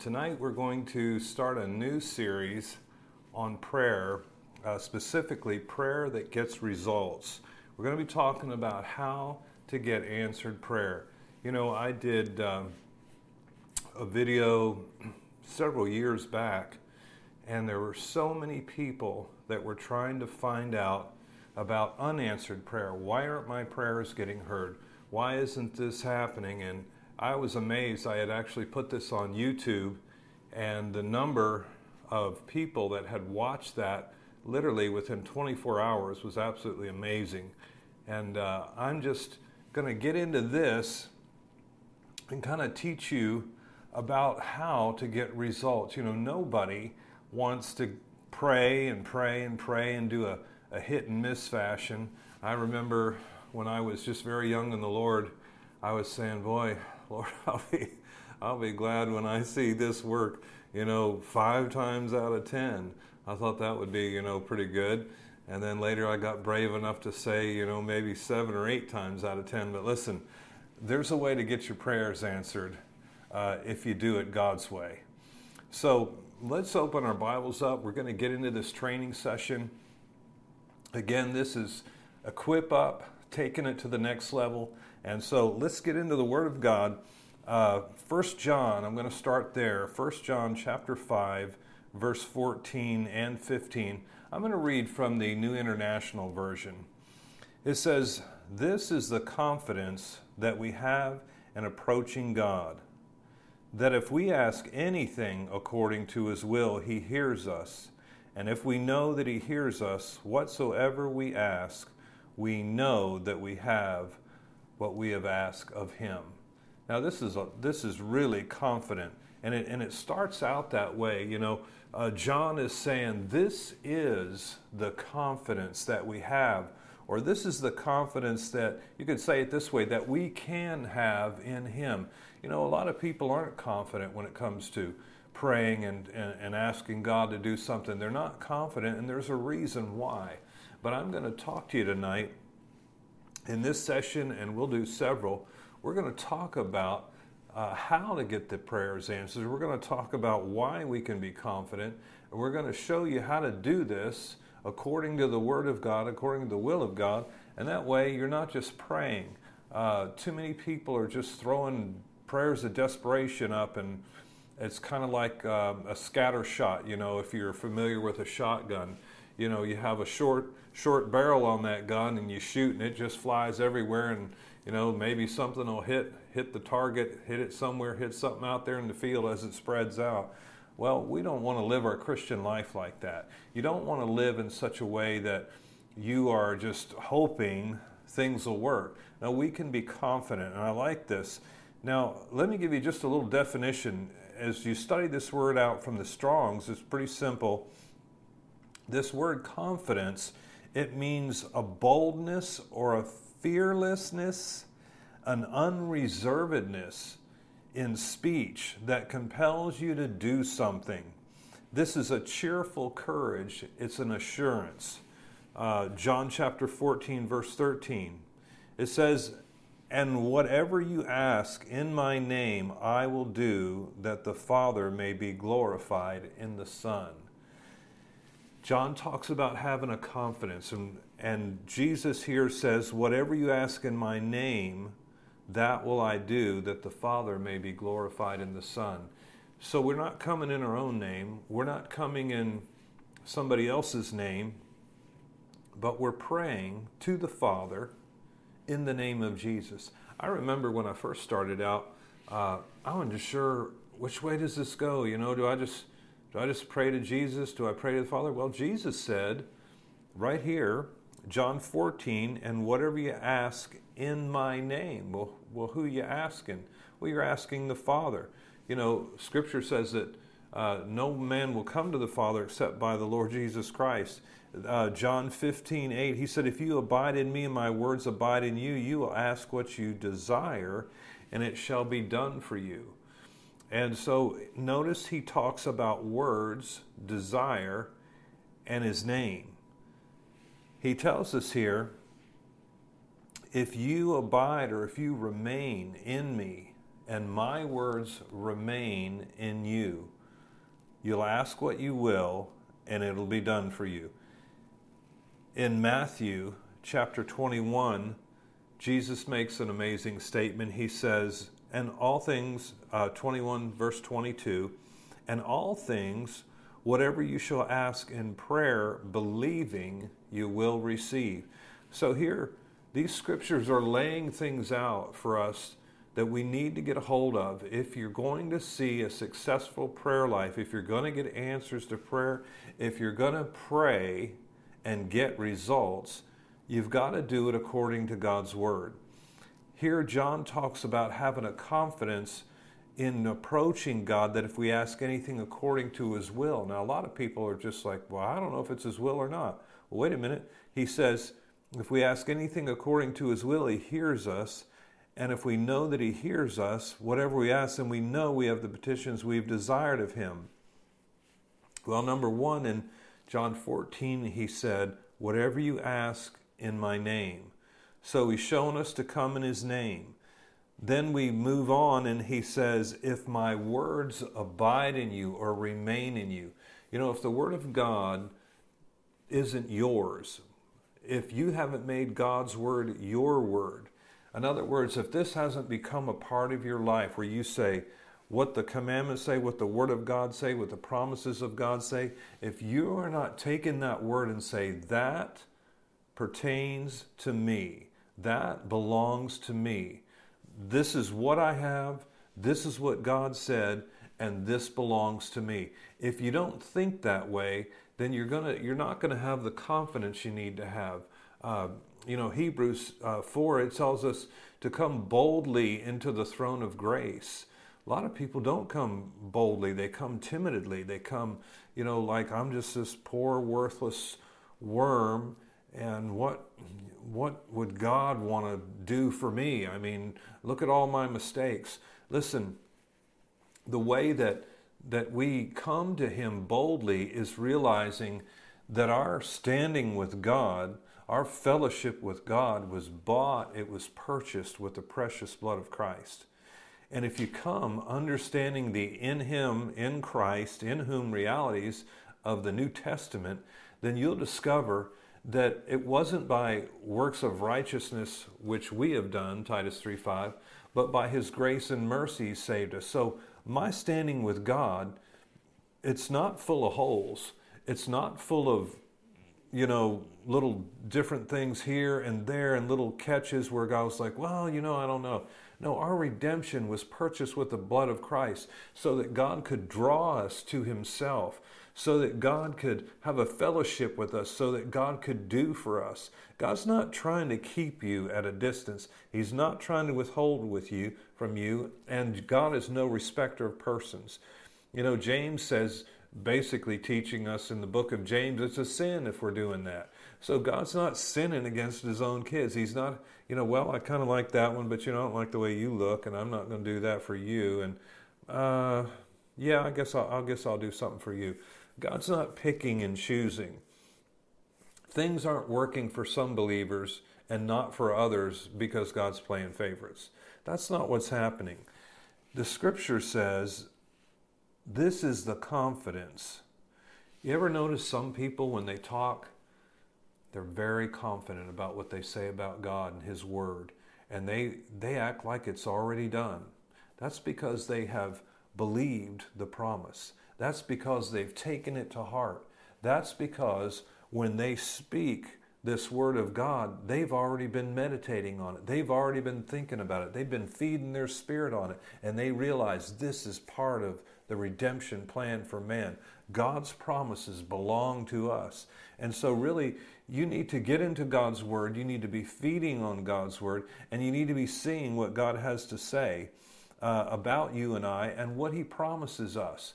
Tonight we're going to start a new series on prayer, uh, specifically prayer that gets results. We're going to be talking about how to get answered prayer. You know, I did um, a video several years back, and there were so many people that were trying to find out about unanswered prayer. Why aren't my prayers getting heard? Why isn't this happening? And I was amazed. I had actually put this on YouTube, and the number of people that had watched that literally within 24 hours was absolutely amazing. And uh, I'm just going to get into this and kind of teach you about how to get results. You know, nobody wants to pray and pray and pray and do a, a hit and miss fashion. I remember when I was just very young in the Lord, I was saying, Boy, Lord, I'll be, I'll be glad when I see this work, you know, five times out of ten. I thought that would be, you know, pretty good. And then later I got brave enough to say, you know, maybe seven or eight times out of ten. But listen, there's a way to get your prayers answered uh, if you do it God's way. So let's open our Bibles up. We're going to get into this training session. Again, this is Equip Up, taking it to the next level. And so let's get into the Word of God. Uh, 1 John, I'm going to start there. 1 John chapter 5, verse 14 and 15. I'm going to read from the New International Version. It says, This is the confidence that we have in approaching God, that if we ask anything according to His will, He hears us. And if we know that He hears us, whatsoever we ask, we know that we have what we have asked of him. Now this is a, this is really confident, and it and it starts out that way. You know, uh, John is saying this is the confidence that we have, or this is the confidence that you could say it this way that we can have in Him. You know, a lot of people aren't confident when it comes to praying and, and, and asking God to do something. They're not confident, and there's a reason why. But I'm going to talk to you tonight in this session, and we'll do several, we're going to talk about uh, how to get the prayers answered. We're going to talk about why we can be confident, and we're going to show you how to do this according to the Word of God, according to the will of God, and that way you're not just praying. Uh, too many people are just throwing prayers of desperation up, and it's kind of like um, a scatter shot. You know, if you're familiar with a shotgun, you know, you have a short short barrel on that gun and you shoot and it just flies everywhere and you know maybe something will hit hit the target hit it somewhere hit something out there in the field as it spreads out. Well we don't want to live our christian life like that. You don't want to live in such a way that you are just hoping things will work. Now we can be confident and i like this. Now let me give you just a little definition. As you study this word out from the Strong's it's pretty simple this word confidence it means a boldness or a fearlessness, an unreservedness in speech that compels you to do something. This is a cheerful courage, it's an assurance. Uh, John chapter 14, verse 13. It says, And whatever you ask in my name, I will do, that the Father may be glorified in the Son. John talks about having a confidence, and, and Jesus here says, Whatever you ask in my name, that will I do, that the Father may be glorified in the Son. So we're not coming in our own name, we're not coming in somebody else's name, but we're praying to the Father in the name of Jesus. I remember when I first started out, uh, I wasn't sure which way does this go. You know, do I just do I just pray to Jesus? Do I pray to the Father? Well, Jesus said right here, John 14, and whatever you ask in my name. Well, well who are you asking? Well, you're asking the Father. You know, Scripture says that uh, no man will come to the Father except by the Lord Jesus Christ. Uh, John 15, 8, he said, If you abide in me and my words abide in you, you will ask what you desire, and it shall be done for you. And so notice he talks about words, desire, and his name. He tells us here if you abide or if you remain in me and my words remain in you. You'll ask what you will, and it'll be done for you. In Matthew chapter 21, Jesus makes an amazing statement. He says, and all things, uh, 21 verse 22, and all things, whatever you shall ask in prayer, believing, you will receive. So here, these scriptures are laying things out for us that we need to get a hold of. If you're going to see a successful prayer life, if you're going to get answers to prayer, if you're going to pray and get results, you've got to do it according to God's Word. Here, John talks about having a confidence in approaching God that if we ask anything according to His will. Now, a lot of people are just like, well, I don't know if it's His will or not. Well, wait a minute. He says, if we ask anything according to His will, He hears us. And if we know that He hears us, whatever we ask, then we know we have the petitions we've desired of Him. Well, number one, in John 14, He said, Whatever you ask in my name. So he's shown us to come in his name. Then we move on and he says, If my words abide in you or remain in you. You know, if the word of God isn't yours, if you haven't made God's word your word, in other words, if this hasn't become a part of your life where you say, what the commandments say, what the word of God say, what the promises of God say, if you are not taking that word and say, that pertains to me, that belongs to me. This is what I have. This is what God said, and this belongs to me. If you don't think that way, then you're gonna you're not gonna have the confidence you need to have. Uh, you know, Hebrews uh, four it tells us to come boldly into the throne of grace. A lot of people don't come boldly; they come timidly. They come, you know, like I'm just this poor, worthless worm and what what would God want to do for me? I mean, look at all my mistakes. Listen, the way that that we come to him boldly is realizing that our standing with God, our fellowship with God was bought, it was purchased with the precious blood of Christ. And if you come understanding the in him, in Christ, in whom realities of the New Testament, then you'll discover that it wasn't by works of righteousness which we have done, Titus 3:5, but by his grace and mercy saved us. So my standing with God, it's not full of holes. It's not full of you know, little different things here and there and little catches where God was like, well, you know, I don't know. No, our redemption was purchased with the blood of Christ so that God could draw us to Himself so that God could have a fellowship with us, so that God could do for us. God's not trying to keep you at a distance. He's not trying to withhold with you from you, and God is no respecter of persons. You know, James says basically teaching us in the book of James it's a sin if we're doing that. So God's not sinning against his own kids. He's not, you know, well, I kind of like that one, but you know, I don't like the way you look, and I'm not going to do that for you. And uh, yeah, I guess I'll, I guess I'll do something for you. God's not picking and choosing. Things aren't working for some believers and not for others because God's playing favorites. That's not what's happening. The scripture says this is the confidence. You ever notice some people when they talk, they're very confident about what they say about God and His Word, and they, they act like it's already done. That's because they have believed the promise. That's because they've taken it to heart. That's because when they speak this word of God, they've already been meditating on it. They've already been thinking about it. They've been feeding their spirit on it. And they realize this is part of the redemption plan for man. God's promises belong to us. And so, really, you need to get into God's word. You need to be feeding on God's word. And you need to be seeing what God has to say uh, about you and I and what He promises us.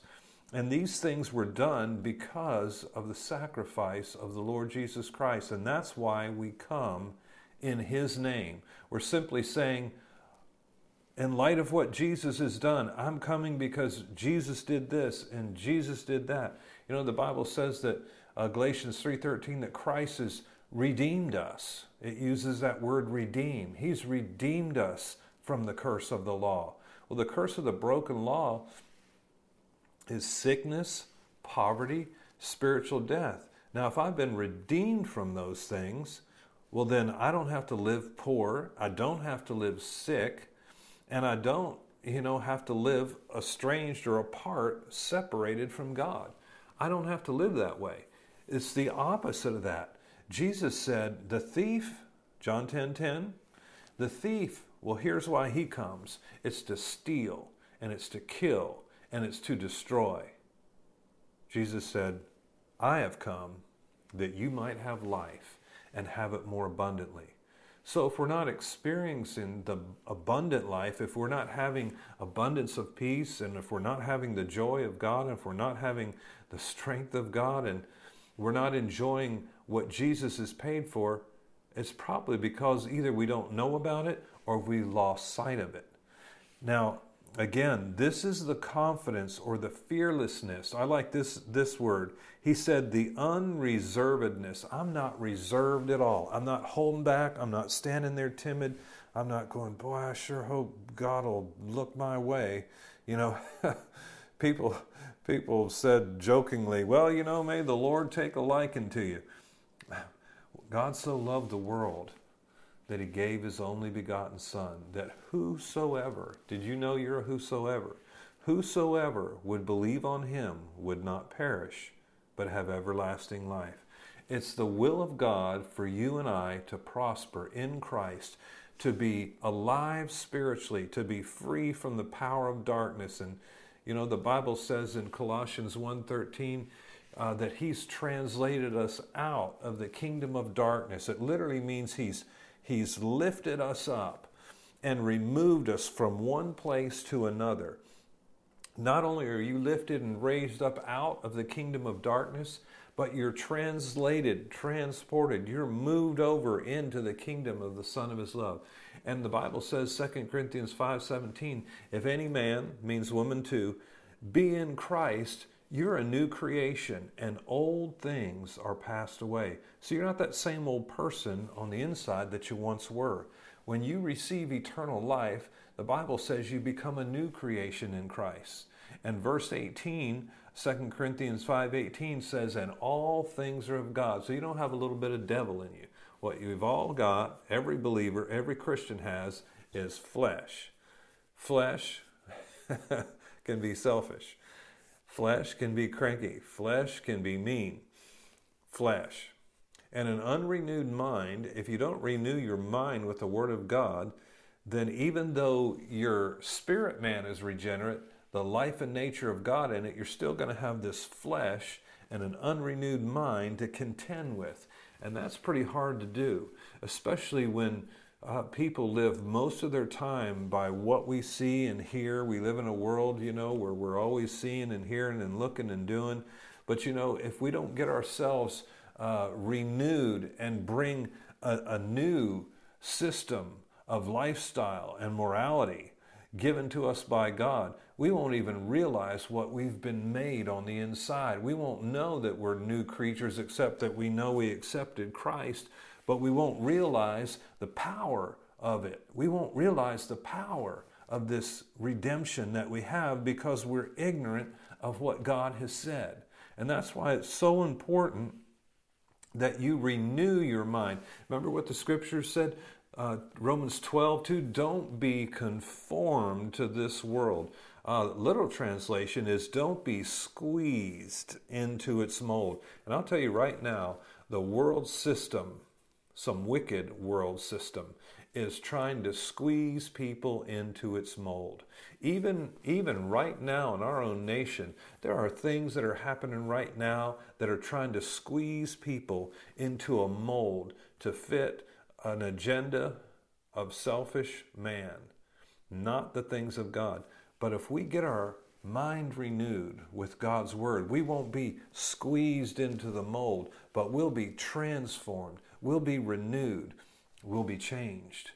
And these things were done because of the sacrifice of the Lord Jesus Christ. And that's why we come in His name. We're simply saying, in light of what Jesus has done, I'm coming because Jesus did this and Jesus did that. You know, the Bible says that uh, Galatians 3:13 that Christ has redeemed us. It uses that word redeem. He's redeemed us from the curse of the law. Well, the curse of the broken law is sickness, poverty, spiritual death. Now, if I've been redeemed from those things, well, then I don't have to live poor, I don't have to live sick, and I don't, you know, have to live estranged or apart, separated from God. I don't have to live that way. It's the opposite of that. Jesus said, The thief, John 10 10, the thief, well, here's why he comes it's to steal, and it's to kill, and it's to destroy. Jesus said, I have come that you might have life and have it more abundantly. So, if we're not experiencing the abundant life, if we're not having abundance of peace, and if we're not having the joy of God, and if we're not having the strength of God, and we're not enjoying what Jesus has paid for, it's probably because either we don't know about it or we lost sight of it. Now, again, this is the confidence or the fearlessness. I like this, this word. He said, the unreservedness. I'm not reserved at all. I'm not holding back. I'm not standing there timid. I'm not going, boy, I sure hope God will look my way. You know, people, people said jokingly, well, you know, may the Lord take a liking to you. God so loved the world that he gave his only begotten Son, that whosoever, did you know you're a whosoever? Whosoever would believe on him would not perish, but have everlasting life. It's the will of God for you and I to prosper in Christ, to be alive spiritually, to be free from the power of darkness. And you know, the Bible says in Colossians 1:13 uh, that he's translated us out of the kingdom of darkness. It literally means he's He's lifted us up and removed us from one place to another. Not only are you lifted and raised up out of the kingdom of darkness, but you're translated, transported, you're moved over into the kingdom of the Son of His love. And the Bible says, 2 Corinthians 5:17, if any man, means woman too, be in Christ, you're a new creation and old things are passed away. So you're not that same old person on the inside that you once were. When you receive eternal life, the Bible says you become a new creation in Christ. And verse 18, 2 Corinthians 5:18 says, "And all things are of God." So you don't have a little bit of devil in you. What you've all got, every believer, every Christian has is flesh. Flesh can be selfish. Flesh can be cranky. Flesh can be mean. Flesh. And an unrenewed mind, if you don't renew your mind with the Word of God, then even though your spirit man is regenerate, the life and nature of God in it, you're still going to have this flesh and an unrenewed mind to contend with. And that's pretty hard to do, especially when uh, people live most of their time by what we see and hear. We live in a world, you know, where we're always seeing and hearing and looking and doing. But, you know, if we don't get ourselves uh, renewed and bring a, a new system of lifestyle and morality given to us by God, we won't even realize what we've been made on the inside. We won't know that we're new creatures except that we know we accepted Christ but we won't realize the power of it. We won't realize the power of this redemption that we have because we're ignorant of what God has said. And that's why it's so important that you renew your mind. Remember what the scripture said? Uh, Romans 12, 2, don't be conformed to this world. Uh, literal translation is don't be squeezed into its mold. And I'll tell you right now, the world system some wicked world system is trying to squeeze people into its mold. Even, even right now in our own nation, there are things that are happening right now that are trying to squeeze people into a mold to fit an agenda of selfish man, not the things of God. But if we get our mind renewed with God's Word, we won't be squeezed into the mold, but we'll be transformed will be renewed, will be changed.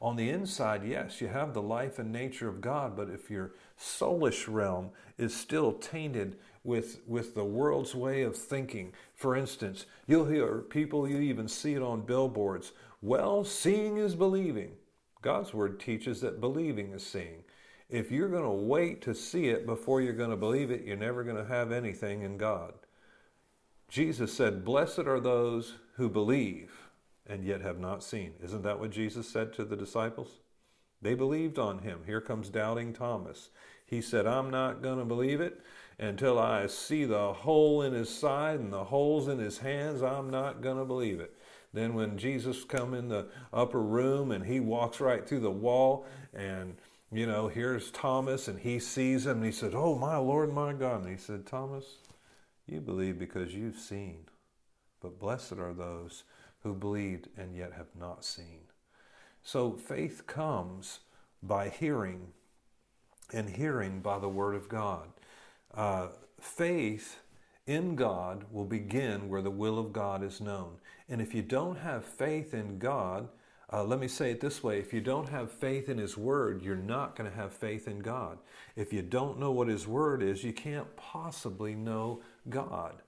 On the inside, yes, you have the life and nature of God, but if your soulish realm is still tainted with, with the world's way of thinking, for instance, you'll hear people, you even see it on billboards, well, seeing is believing. God's word teaches that believing is seeing. If you're going to wait to see it before you're going to believe it, you're never going to have anything in God. Jesus said, Blessed are those who believe and yet have not seen. Isn't that what Jesus said to the disciples? They believed on him. Here comes doubting Thomas. He said, I'm not going to believe it until I see the hole in his side and the holes in his hands. I'm not going to believe it. Then when Jesus come in the upper room and he walks right through the wall and you know, here's Thomas and he sees him and he said, Oh my Lord, my God. And he said, Thomas, you believe because you've seen. But blessed are those who believed and yet have not seen. So faith comes by hearing, and hearing by the Word of God. Uh, faith in God will begin where the will of God is known. And if you don't have faith in God, uh, let me say it this way if you don't have faith in His Word, you're not going to have faith in God. If you don't know what His Word is, you can't possibly know God.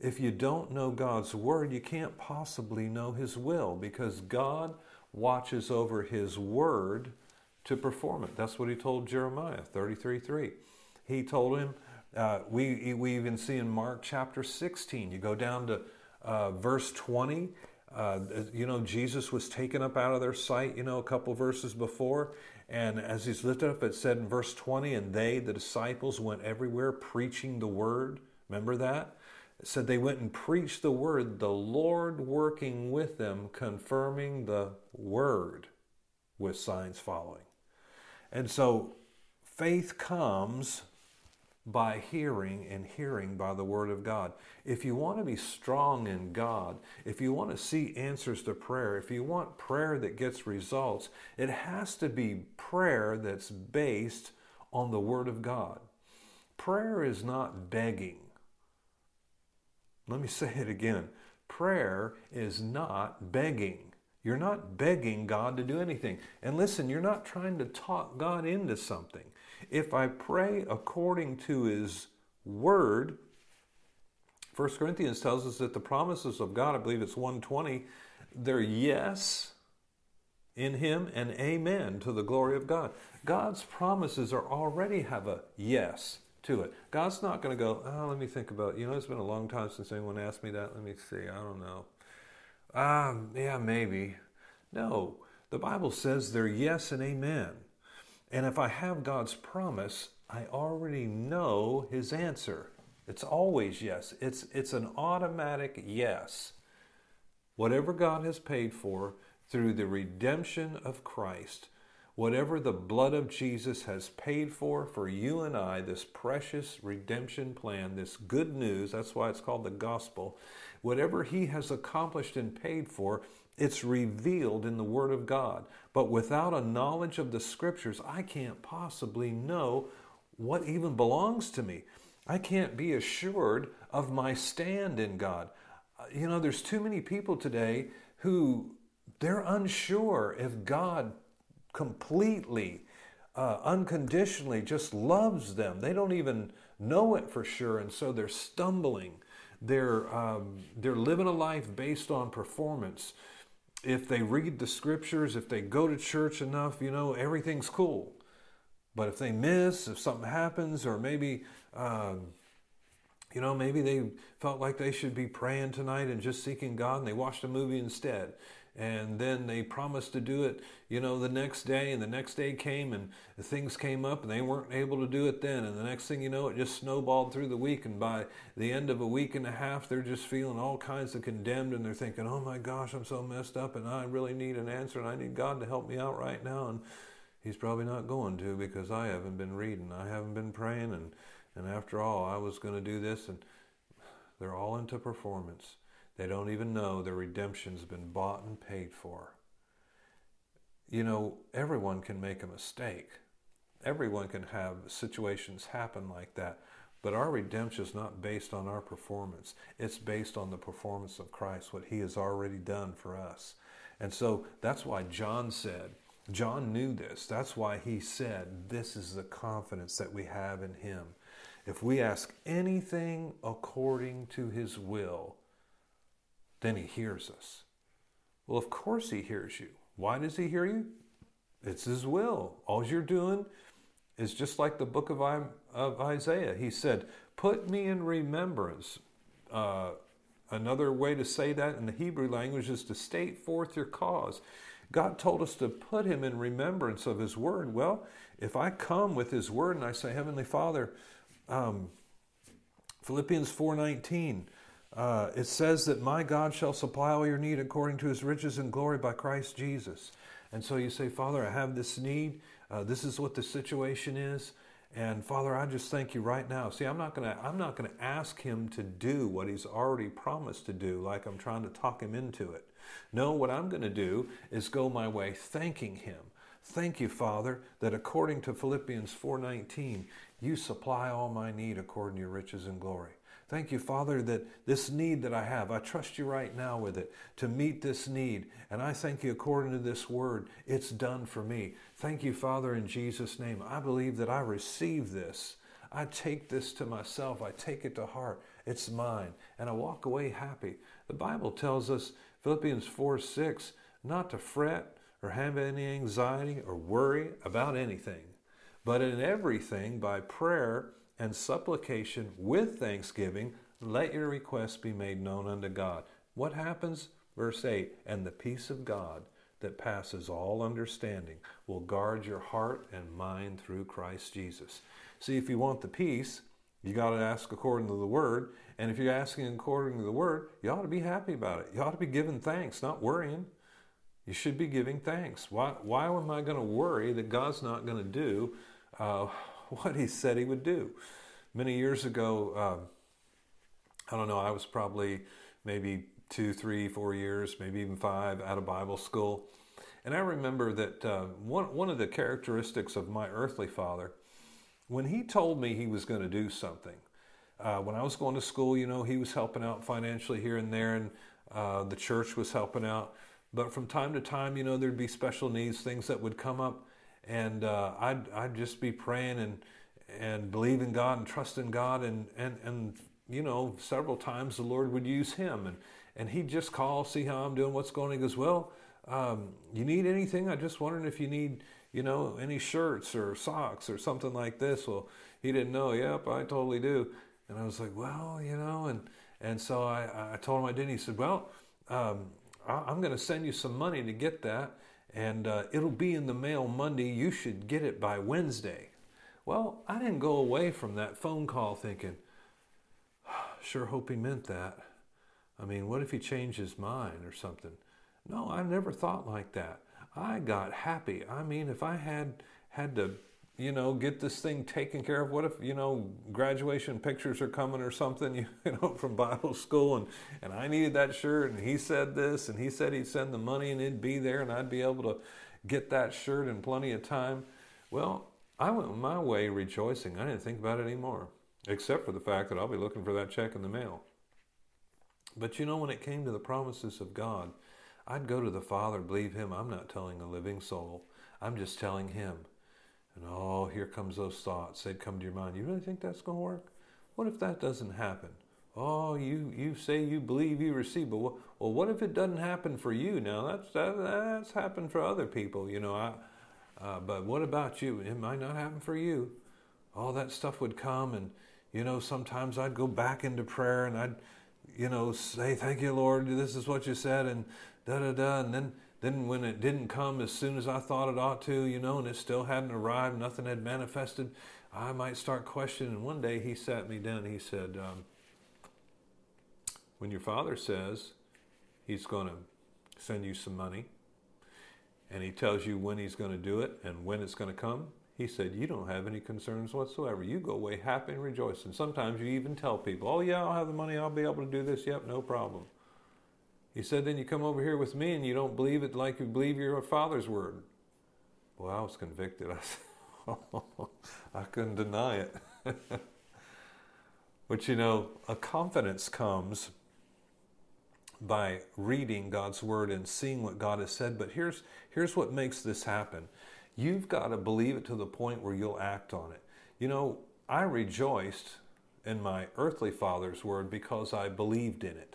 If you don't know God's Word, you can't possibly know His will because God watches over his word to perform it. That's what he told Jeremiah 33 3. He told him, uh, we, we even see in Mark chapter 16, you go down to uh, verse 20. Uh, you know, Jesus was taken up out of their sight, you know, a couple verses before. And as he's lifted up, it said in verse 20, and they, the disciples, went everywhere preaching the word. Remember that? said they went and preached the word, the Lord working with them, confirming the word with signs following. And so faith comes by hearing and hearing by the word of God. If you want to be strong in God, if you want to see answers to prayer, if you want prayer that gets results, it has to be prayer that's based on the word of God. Prayer is not begging. Let me say it again. Prayer is not begging. You're not begging God to do anything. And listen, you're not trying to talk God into something. If I pray according to His Word, 1 Corinthians tells us that the promises of God, I believe it's 120, they're yes in Him and amen to the glory of God. God's promises are already have a yes to it. God's not going to go, oh, let me think about, it. you know, it's been a long time since anyone asked me that. Let me see. I don't know. Um, yeah, maybe. No, the Bible says they're yes and amen. And if I have God's promise, I already know his answer. It's always yes. It's, it's an automatic yes. Whatever God has paid for through the redemption of Christ, Whatever the blood of Jesus has paid for for you and I, this precious redemption plan, this good news, that's why it's called the gospel, whatever he has accomplished and paid for, it's revealed in the Word of God. But without a knowledge of the Scriptures, I can't possibly know what even belongs to me. I can't be assured of my stand in God. You know, there's too many people today who they're unsure if God completely, uh, unconditionally, just loves them. They don't even know it for sure, and so they're stumbling. They're, um, they're living a life based on performance. If they read the scriptures, if they go to church enough, you know, everything's cool. But if they miss, if something happens, or maybe, um, you know, maybe they felt like they should be praying tonight and just seeking God and they watched a movie instead and then they promised to do it you know the next day and the next day came and things came up and they weren't able to do it then. And the next thing you know it just snowballed through the week and by the end of a week and a half they're just feeling all kinds of condemned and they're thinking oh my gosh i'm so messed up and i really need an answer and i need god to help me out right now. And he's probably not going to because i haven't been reading i haven't been praying and and after all i was going to do this and they're all into performance they don't even know their redemption's been bought and paid for. You know, everyone can make a mistake. Everyone can have situations happen like that. But our redemption is not based on our performance. It's based on the performance of Christ, what he has already done for us. And so that's why John said, John knew this. That's why he said, This is the confidence that we have in him. If we ask anything according to his will, then he hears us. Well, of course he hears you. Why does he hear you? It's his will. All you're doing is just like the book of, Isaiah. He said, Put me in remembrance. Uh, another way to say that in the Hebrew language is to state forth your cause. God told us to put him in remembrance of his word. Well, if I come with his word and I say, Heavenly Father, um, Philippians 4:19, uh, it says that my God shall supply all your need according to his riches and glory by Christ Jesus. And so you say, Father, I have this need. Uh, this is what the situation is. And Father, I just thank you right now. See, I'm not gonna I'm not gonna ask him to do what he's already promised to do, like I'm trying to talk him into it. No, what I'm gonna do is go my way thanking him. Thank you, Father, that according to Philippians 4:19, you supply all my need according to your riches and glory. Thank you, Father, that this need that I have, I trust you right now with it to meet this need. And I thank you according to this word, it's done for me. Thank you, Father, in Jesus' name. I believe that I receive this. I take this to myself. I take it to heart. It's mine. And I walk away happy. The Bible tells us, Philippians 4 6, not to fret or have any anxiety or worry about anything, but in everything by prayer and supplication with thanksgiving, let your requests be made known unto God. What happens? Verse 8 And the peace of God that passes all understanding will guard your heart and mind through Christ Jesus. See, if you want the peace, you got to ask according to the word. And if you're asking according to the word, you ought to be happy about it. You ought to be giving thanks, not worrying. You should be giving thanks. Why, why am I going to worry that God's not going to do uh, what he said he would do. Many years ago, um, I don't know, I was probably maybe two, three, four years, maybe even five out of Bible school. And I remember that uh, one, one of the characteristics of my earthly father, when he told me he was going to do something, uh, when I was going to school, you know, he was helping out financially here and there, and uh, the church was helping out. But from time to time, you know, there'd be special needs, things that would come up and uh, I'd, I'd just be praying and and believing God and trusting God and and and you know several times the Lord would use him. And and he'd just call see how I'm doing what's going on. He goes well um, you need anything? I just wondering if you need you know any shirts or socks or something like this. Well he didn't know. Yep I totally do. And I was like well you know and and so I, I told him I didn't. he said well um, I'm going to send you some money to get that and uh, it'll be in the mail Monday. You should get it by Wednesday. Well, I didn't go away from that phone call thinking, sure hope he meant that. I mean, what if he changed his mind or something? No, I never thought like that. I got happy. I mean, if I had had to you know, get this thing taken care of. What if, you know, graduation pictures are coming or something, you, know, from Bible school and, and I needed that shirt and he said this and he said he'd send the money and it'd be there and I'd be able to get that shirt in plenty of time. Well, I went my way rejoicing. I didn't think about it anymore, except for the fact that I'll be looking for that check in the mail. But you know, when it came to the promises of God, I'd go to the Father, believe Him. I'm not telling a living soul, I'm just telling Him. And oh, here comes those thoughts. They'd come to your mind. You really think that's going to work? What if that doesn't happen? Oh, you, you say you believe you receive, but what, well, what if it doesn't happen for you? Now that's that, that's happened for other people, you know. I, uh, but what about you? It might not happen for you. All that stuff would come, and you know, sometimes I'd go back into prayer and I'd, you know, say, "Thank you, Lord. This is what you said," and da da da, and then then when it didn't come as soon as I thought it ought to, you know, and it still hadn't arrived, nothing had manifested, I might start questioning. One day he sat me down. He said, um, "When your father says he's going to send you some money, and he tells you when he's going to do it and when it's going to come." He said, You don't have any concerns whatsoever. You go away happy and rejoicing. Sometimes you even tell people, Oh, yeah, I'll have the money. I'll be able to do this. Yep, no problem. He said, Then you come over here with me and you don't believe it like you believe your father's word. Well, I was convicted. I said, I couldn't deny it. but you know, a confidence comes by reading God's word and seeing what God has said. But here's, here's what makes this happen you've got to believe it to the point where you'll act on it. You know, I rejoiced in my earthly father's word because I believed in it.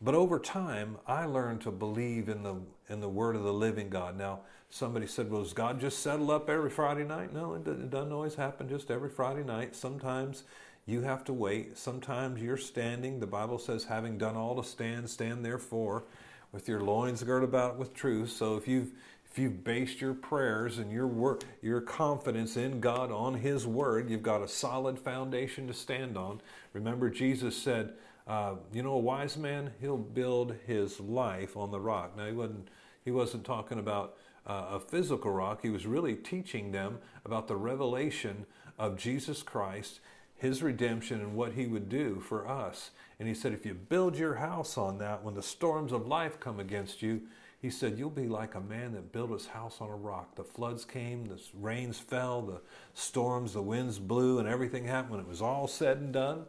But over time, I learned to believe in the in the word of the living God. Now, somebody said, "Well, does God just settle up every Friday night?" No, it doesn't always happen just every Friday night. Sometimes you have to wait. Sometimes you're standing. The Bible says, "Having done all to stand, stand therefore, with your loins girded about with truth." So if you've if you've based your prayers and your work, your confidence in God on His Word, you've got a solid foundation to stand on. Remember, Jesus said, uh, "You know, a wise man he'll build his life on the rock." Now he wasn't he wasn't talking about uh, a physical rock. He was really teaching them about the revelation of Jesus Christ, His redemption, and what He would do for us. And He said, if you build your house on that, when the storms of life come against you, he said, You'll be like a man that built his house on a rock. The floods came, the rains fell, the storms, the winds blew, and everything happened. When it was all said and done,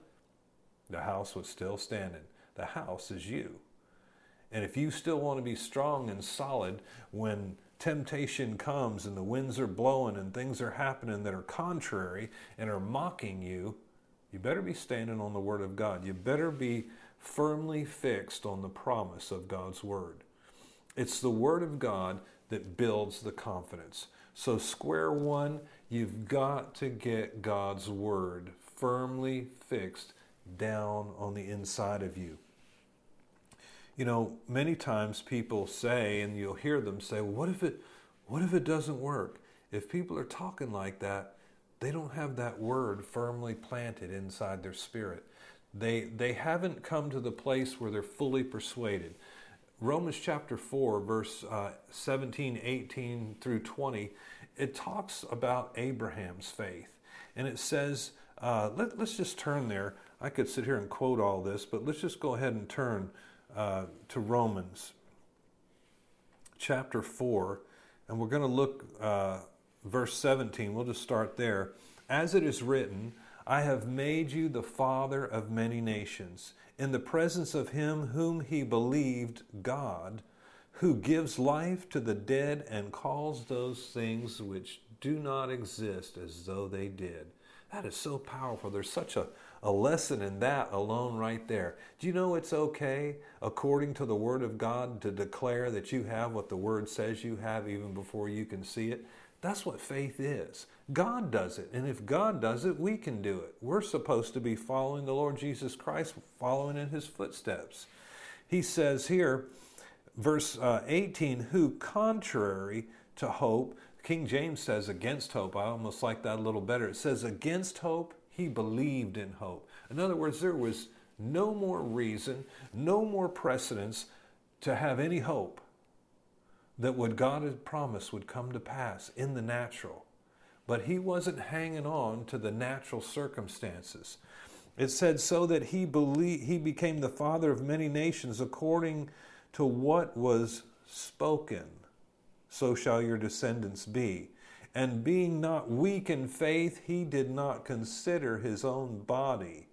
the house was still standing. The house is you. And if you still want to be strong and solid when temptation comes and the winds are blowing and things are happening that are contrary and are mocking you, you better be standing on the Word of God. You better be firmly fixed on the promise of God's Word. It's the Word of God that builds the confidence. So, square one, you've got to get God's Word firmly fixed down on the inside of you. You know, many times people say, and you'll hear them say, "What if it, what if it doesn't work?" If people are talking like that, they don't have that word firmly planted inside their spirit. They they haven't come to the place where they're fully persuaded. Romans chapter 4, verse uh, 17, 18 through 20, it talks about Abraham's faith. And it says, uh, let, us just turn there. I could sit here and quote all this, but let's just go ahead and turn uh, to Romans chapter 4. And we're going to look, uh, verse 17. We'll just start there. As it is written, I have made you the father of many nations in the presence of him whom he believed, God, who gives life to the dead and calls those things which do not exist as though they did. That is so powerful. There's such a, a lesson in that alone right there. Do you know it's okay, according to the Word of God, to declare that you have what the Word says you have even before you can see it? That's what faith is. God does it. And if God does it, we can do it. We're supposed to be following the Lord Jesus Christ, following in his footsteps. He says here, verse uh, 18, who contrary to hope, King James says against hope. I almost like that a little better. It says against hope, he believed in hope. In other words, there was no more reason, no more precedence to have any hope that what God had promised would come to pass in the natural. But he wasn't hanging on to the natural circumstances. It said, so that he, believed, he became the father of many nations according to what was spoken, so shall your descendants be. And being not weak in faith, he did not consider his own body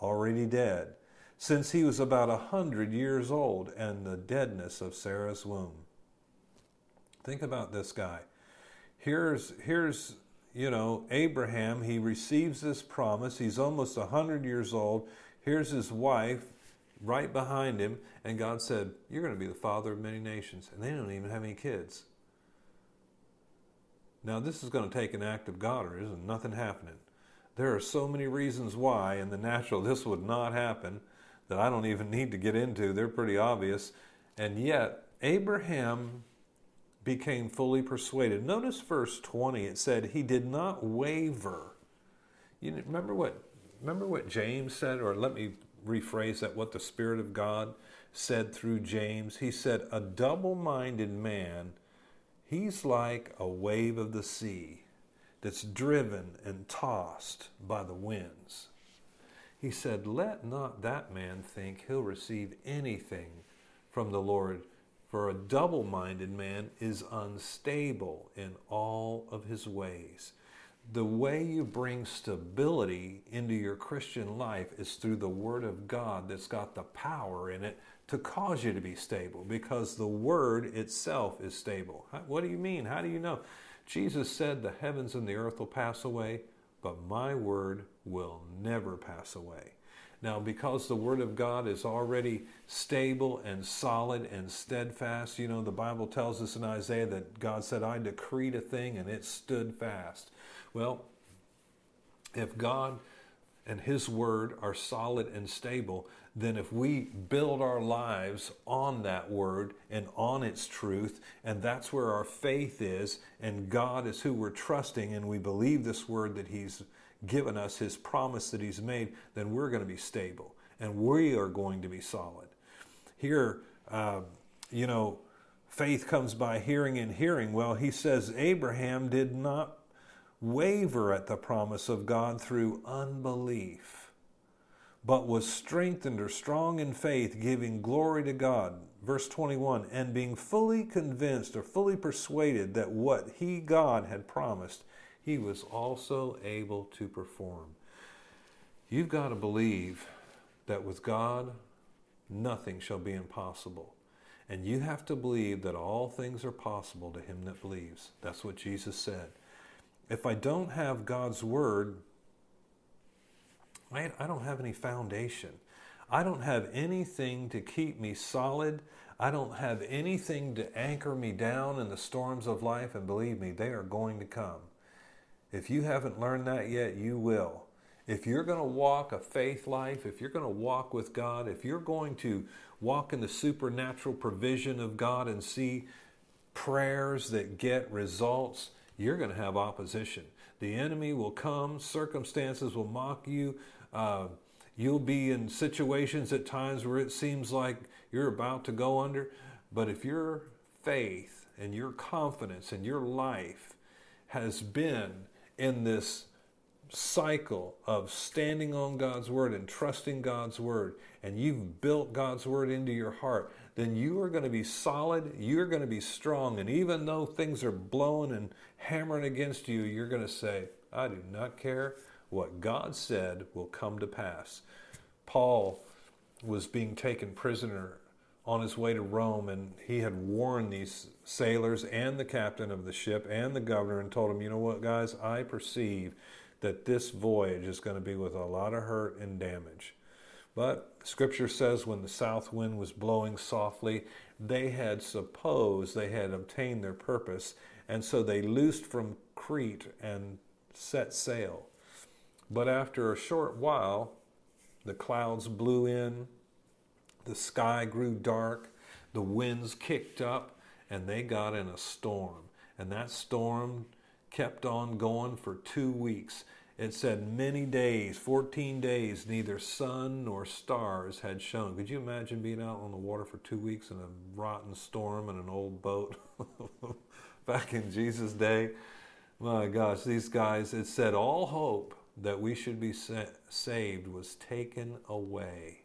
already dead, since he was about a hundred years old and the deadness of Sarah's womb. Think about this guy. Here's, here's you know, Abraham, he receives this promise. He's almost a 100 years old. Here's his wife right behind him, and God said, You're going to be the father of many nations. And they don't even have any kids. Now, this is going to take an act of God, or isn't nothing happening. There are so many reasons why in the natural this would not happen that I don't even need to get into. They're pretty obvious. And yet, Abraham became fully persuaded. Notice verse 20, it said, He did not waver. You remember what remember what James said, or let me rephrase that, what the Spirit of God said through James. He said, A double minded man, he's like a wave of the sea that's driven and tossed by the winds. He said, Let not that man think he'll receive anything from the Lord for a double minded man is unstable in all of his ways. The way you bring stability into your Christian life is through the Word of God that's got the power in it to cause you to be stable because the Word itself is stable. What do you mean? How do you know? Jesus said, The heavens and the earth will pass away, but my word will never pass away. Now, because the Word of God is already stable and solid and steadfast, you know, the Bible tells us in Isaiah that God said, I decreed a thing and it stood fast. Well, if God and His Word are solid and stable, then if we build our lives on that Word and on its truth, and that's where our faith is, and God is who we're trusting, and we believe this Word that He's given us, His promise that He's made, then we're going to be stable and we are going to be solid. Here, uh, you know, faith comes by hearing and hearing. Well, he says Abraham did not waver at the promise of God through unbelief, but was strengthened or strong in faith, giving glory to God. Verse 21 and being fully convinced or fully persuaded that what he, God, had promised, he was also able to perform. You've got to believe that with God, nothing shall be impossible. And you have to believe that all things are possible to him that believes. That's what Jesus said. If I don't have God's word, I, I don't have any foundation. I don't have anything to keep me solid. I don't have anything to anchor me down in the storms of life. And believe me, they are going to come. If you haven't learned that yet, you will. If you're going to walk a faith life, if you're going to walk with God, if you're going to walk in the supernatural provision of God and see prayers that get results, you're going to have opposition. The enemy will come, circumstances will mock you. Uh, you'll be in situations at times where it seems like you're about to go under. But if your faith and your confidence and your life has been in this cycle of standing on God's word and trusting God's word, and you've built God's word into your heart, then you are going to be solid, you're going to be strong, and even though things are blowing and hammering against you, you're going to say, I do not care. What God said will come to pass. Paul was being taken prisoner on his way to Rome, and he had warned these sailors and the captain of the ship and the governor and told them, You know what, guys, I perceive that this voyage is going to be with a lot of hurt and damage. But scripture says when the south wind was blowing softly, they had supposed they had obtained their purpose, and so they loosed from Crete and set sail. But after a short while, the clouds blew in, the sky grew dark, the winds kicked up, and they got in a storm. And that storm kept on going for two weeks. It said many days, 14 days, neither sun nor stars had shone. Could you imagine being out on the water for two weeks in a rotten storm in an old boat back in Jesus' day? My gosh, these guys, it said all hope that we should be saved was taken away.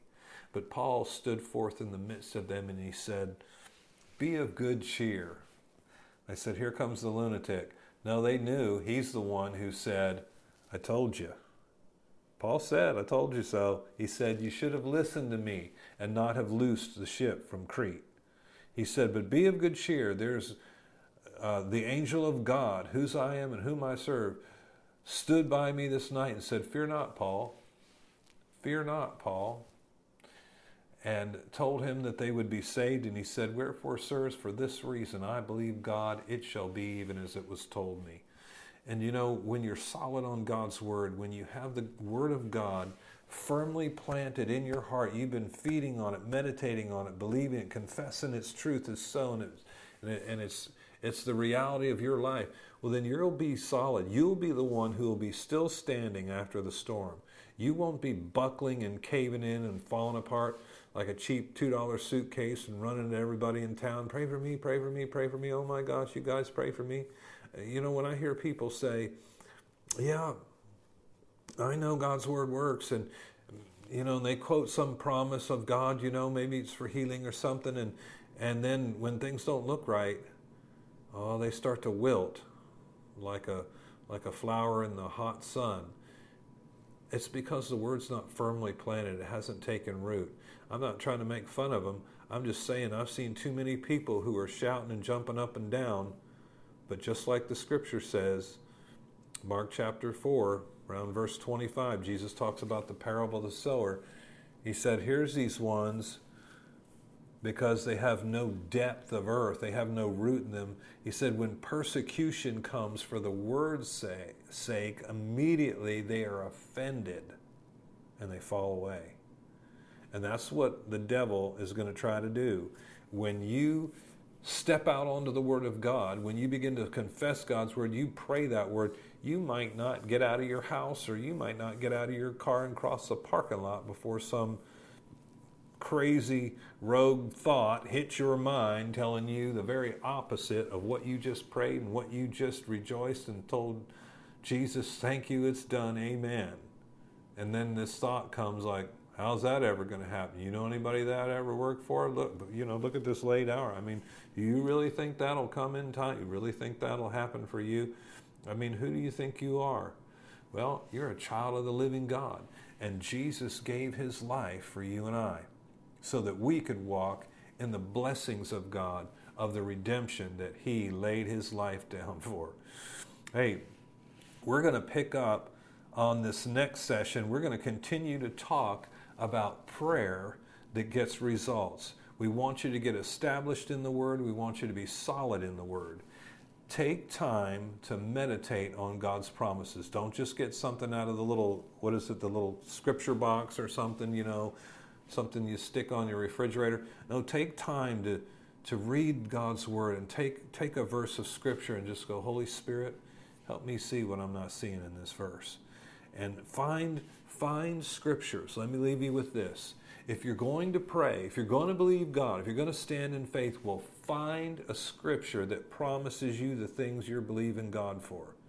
But Paul stood forth in the midst of them and he said, Be of good cheer. I said, Here comes the lunatic. No, they knew he's the one who said, I told you. Paul said, I told you so. He said, You should have listened to me and not have loosed the ship from Crete. He said, But be of good cheer. There's uh, the angel of God, whose I am and whom I serve, stood by me this night and said, Fear not, Paul. Fear not, Paul and told him that they would be saved. And he said, Wherefore, sirs, for this reason I believe God, it shall be even as it was told me. And you know, when you're solid on God's word, when you have the word of God firmly planted in your heart, you've been feeding on it, meditating on it, believing it, confessing its truth is so, and, it, and it's it's the reality of your life. Well, then you'll be solid. You'll be the one who will be still standing after the storm. You won't be buckling and caving in and falling apart like a cheap $2 suitcase and running to everybody in town, pray for me, pray for me, pray for me. Oh my gosh, you guys pray for me. You know, when I hear people say, yeah, I know God's word works, and you know, and they quote some promise of God, you know, maybe it's for healing or something, and and then when things don't look right, oh, they start to wilt like a like a flower in the hot sun. It's because the word's not firmly planted, it hasn't taken root. I'm not trying to make fun of them. I'm just saying I've seen too many people who are shouting and jumping up and down, but just like the scripture says, Mark chapter 4, around verse 25, Jesus talks about the parable of the sower. He said, Here's these ones because they have no depth of earth, they have no root in them. He said, When persecution comes for the word's sake, immediately they are offended and they fall away. And that's what the devil is going to try to do. When you step out onto the Word of God, when you begin to confess God's Word, you pray that Word, you might not get out of your house or you might not get out of your car and cross the parking lot before some crazy rogue thought hits your mind telling you the very opposite of what you just prayed and what you just rejoiced and told Jesus, thank you, it's done, amen. And then this thought comes like, how's that ever going to happen? You know anybody that ever worked for? Look, you know, look at this late hour. I mean, you really think that'll come in time? You really think that'll happen for you? I mean, who do you think you are? Well, you're a child of the living God, and Jesus gave his life for you and I so that we could walk in the blessings of God, of the redemption that he laid his life down for. Hey, we're going to pick up on this next session. We're going to continue to talk about prayer that gets results. We want you to get established in the Word. We want you to be solid in the Word. Take time to meditate on God's promises. Don't just get something out of the little, what is it, the little scripture box or something, you know, something you stick on your refrigerator. No, take time to, to read God's Word and take, take a verse of Scripture and just go, Holy Spirit, help me see what I'm not seeing in this verse. And find, find scriptures. Let me leave you with this if you're going to pray, if you're going to believe God, if you're going to stand in faith, well, find a scripture that promises you the things you're believing God for.